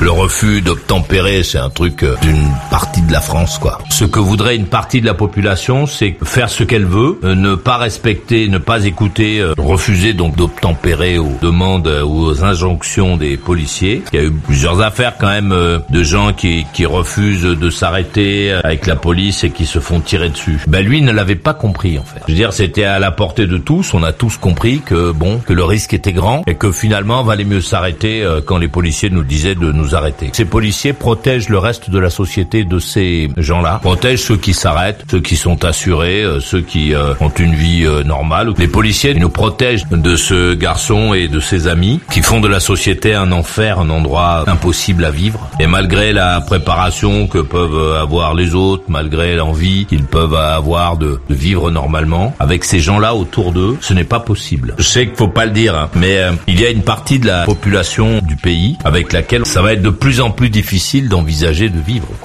Le refus d'obtempérer, c'est un truc euh, d'une partie de la France, quoi. Ce que voudrait une partie de la population, c'est faire ce qu'elle veut, euh, ne pas respecter, ne pas écouter, euh, refuser donc d'obtempérer aux demandes ou aux injonctions des policiers. Il y a eu plusieurs affaires quand même de gens qui, qui refusent de s'arrêter avec la police et qui se font tirer dessus. Ben lui ne l'avait pas compris en fait. Je veux dire, c'était à la portée de tous. On a tous compris que bon, que le risque était grand et que finalement, valait mieux s'arrêter quand les policiers nous disaient de nous arrêter. Ces policiers protègent le reste de la société de ces gens-là, protègent ceux qui s'arrêtent, ceux qui sont assurés, euh, ceux qui euh, ont une vie euh, normale. Les policiers nous protègent de ce garçon et de ses amis qui font de la société un enfer, un endroit impossible à vivre. Et malgré la préparation que peuvent avoir les autres, malgré l'envie qu'ils peuvent avoir de, de, vivre normalement, avec ces gens-là autour d'eux, ce n'est pas possible. Je sais qu'il faut pas le dire, hein, mais il y a une partie de la population du pays avec laquelle ça va être de plus en plus difficile d'envisager de vivre.